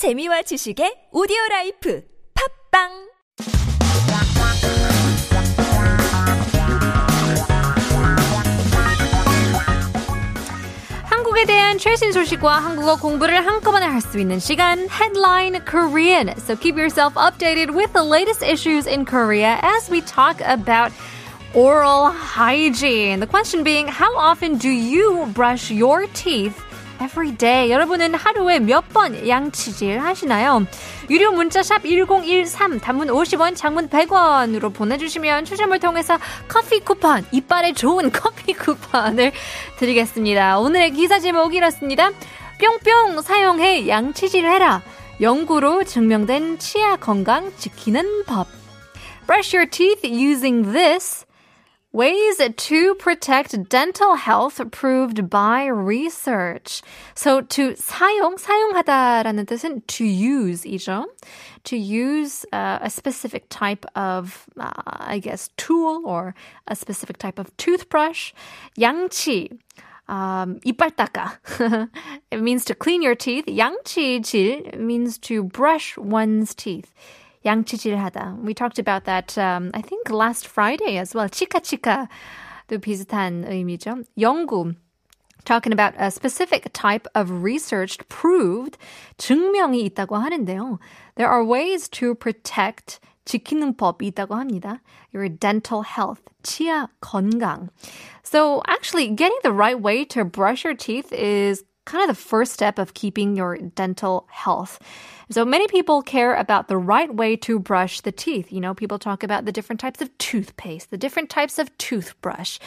재미와 지식의 오디오 라이프 팟빵 한국에 대한 최신 소식과 한국어 공부를 한꺼번에 할 수 있는 시간 Headline Korean. So keep yourself updated with the latest issues in Korea as we talk about oral hygiene. The question being how often do you brush your teeth? Every day? 여러분은 하루에 몇 번 양치질 하시나요? 유료 문자 샵 1013, 단문 50원, 장문 100원으로 보내주시면 추첨을 통해서 커피 쿠폰, 이빨에 좋은 커피 쿠폰을 드리겠습니다. 오늘의 기사 제목 이렇습니다. 뿅뿅 사용해 양치질 해라. 연구로 증명된 치아 건강 지키는 법. Brush your teeth using this. Ways to protect dental health proved by research. So to 사용, 사용하다라는 뜻은 to use이죠. To use uh, a specific type of, uh, I guess, tool or a specific type of toothbrush. 양치. Um, 이빨 닦아. it means to clean your teeth. 양치질 means to brush one's teeth. 양치질하다. We talked about that, um, I think last Friday as well. 치카치카도 비슷한 의미죠. 연구. Talking about a specific type of research proved 증명이 있다고 하는데요. There are ways to protect 지키는 법이 있다고 합니다. Your dental health, 치아 건강. So actually getting the right way to brush your teeth is kind of the first step of keeping your dental health. So many people care about the right way to brush the teeth. You know, people talk about the different types of toothpaste, the different types of toothbrush,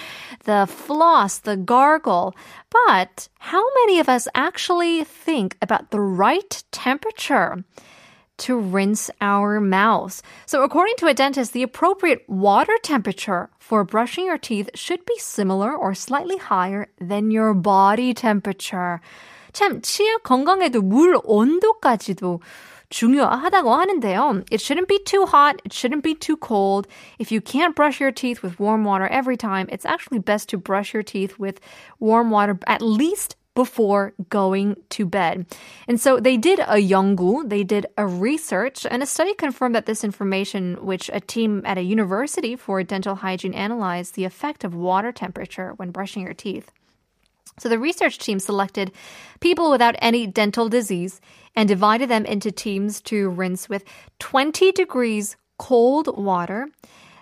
the floss, the gargle. But how many of us actually think about the right temperature? to rinse our mouths. So, according to a dentist, the appropriate water temperature for brushing your teeth should be similar or slightly higher than your body temperature. 참, 치아 건강에도 물 온도까지도 중요하다고 하는데요. It shouldn't be too hot. It shouldn't be too cold. If you can't brush your teeth with warm water every time, it's actually best to brush your teeth with warm water at least before going to bed. And so they did a 연구, they did a research, and a study confirmed that this information, which a team at a university for dental hygiene analyzed the effect of water temperature when brushing your teeth. So the research team selected people without any dental disease and divided them into teams to rinse with 20 degrees cold water,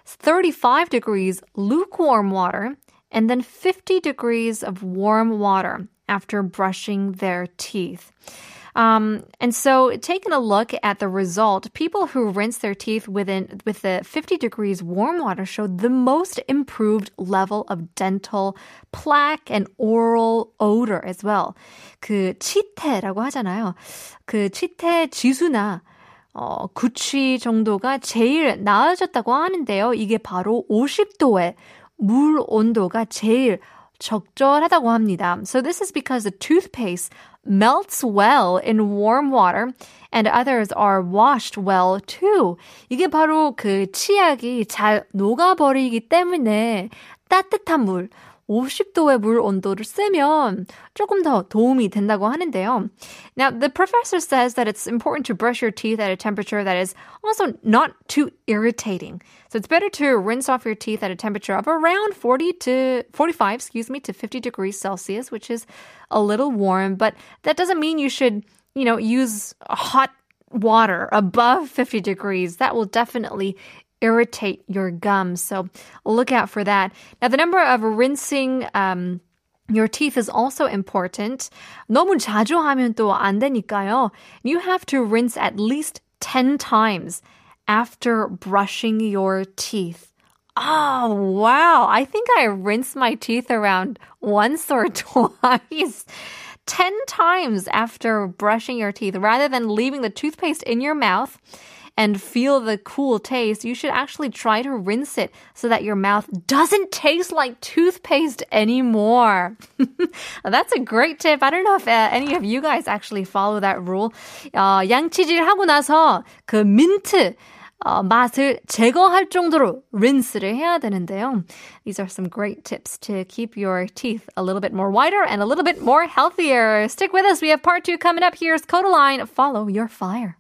35 degrees lukewarm water, and then 50 degrees of warm water after brushing their teeth. Um, and so, taking a look at the result, people who rinse their teeth within with the 50 degrees warm water showed the most improved level of dental plaque and oral odor as well. 그 치태라고 하잖아요. 그 치태 지수나 어, 구취 정도가 제일 나아졌다고 하는데요. 이게 바로 50도의 물 온도가 제일 적절하다고 합니다. So this is because the toothpaste melts well in warm water and others are washed well too. 이게 바로 그 치약이 잘 녹아버리기 때문에 따뜻한 물, 50도의 물 온도를 쓰면 조금 더 도움이 된다고 하는데요. Now, the professor says that it's important to brush your teeth at a temperature that is also not too irritating. So it's better to rinse off your teeth at a temperature of around 40 to 45, excuse me, to 50 degrees Celsius, which is a little warm, but that doesn't mean you should, you know, use hot water above 50 degrees. That will definitely irritate your gums. So look out for that. Now, the number of rinsing, um, your teeth is also important. 너무 자주 하면 또 안 되니까요. You have to rinse at least 10 times after brushing your teeth. Oh, wow. I think I rinse my teeth around once or twice. 10 times after brushing your teeth rather than leaving the toothpaste in your mouth and feel the cool taste, you should actually try to rinse it so that your mouth doesn't taste like toothpaste anymore. That's a great tip. I don't know if uh, any of you guys actually follow that rule. 어, 양치질 하고 나서 그 민트 어, 맛을 제거할 정도로 rinse를 해야 되는데요. These are some great tips to keep your teeth a little bit more whiter and a little bit more healthier. Stick with us. We have part two coming up. Here's Kodaline. Follow your fire.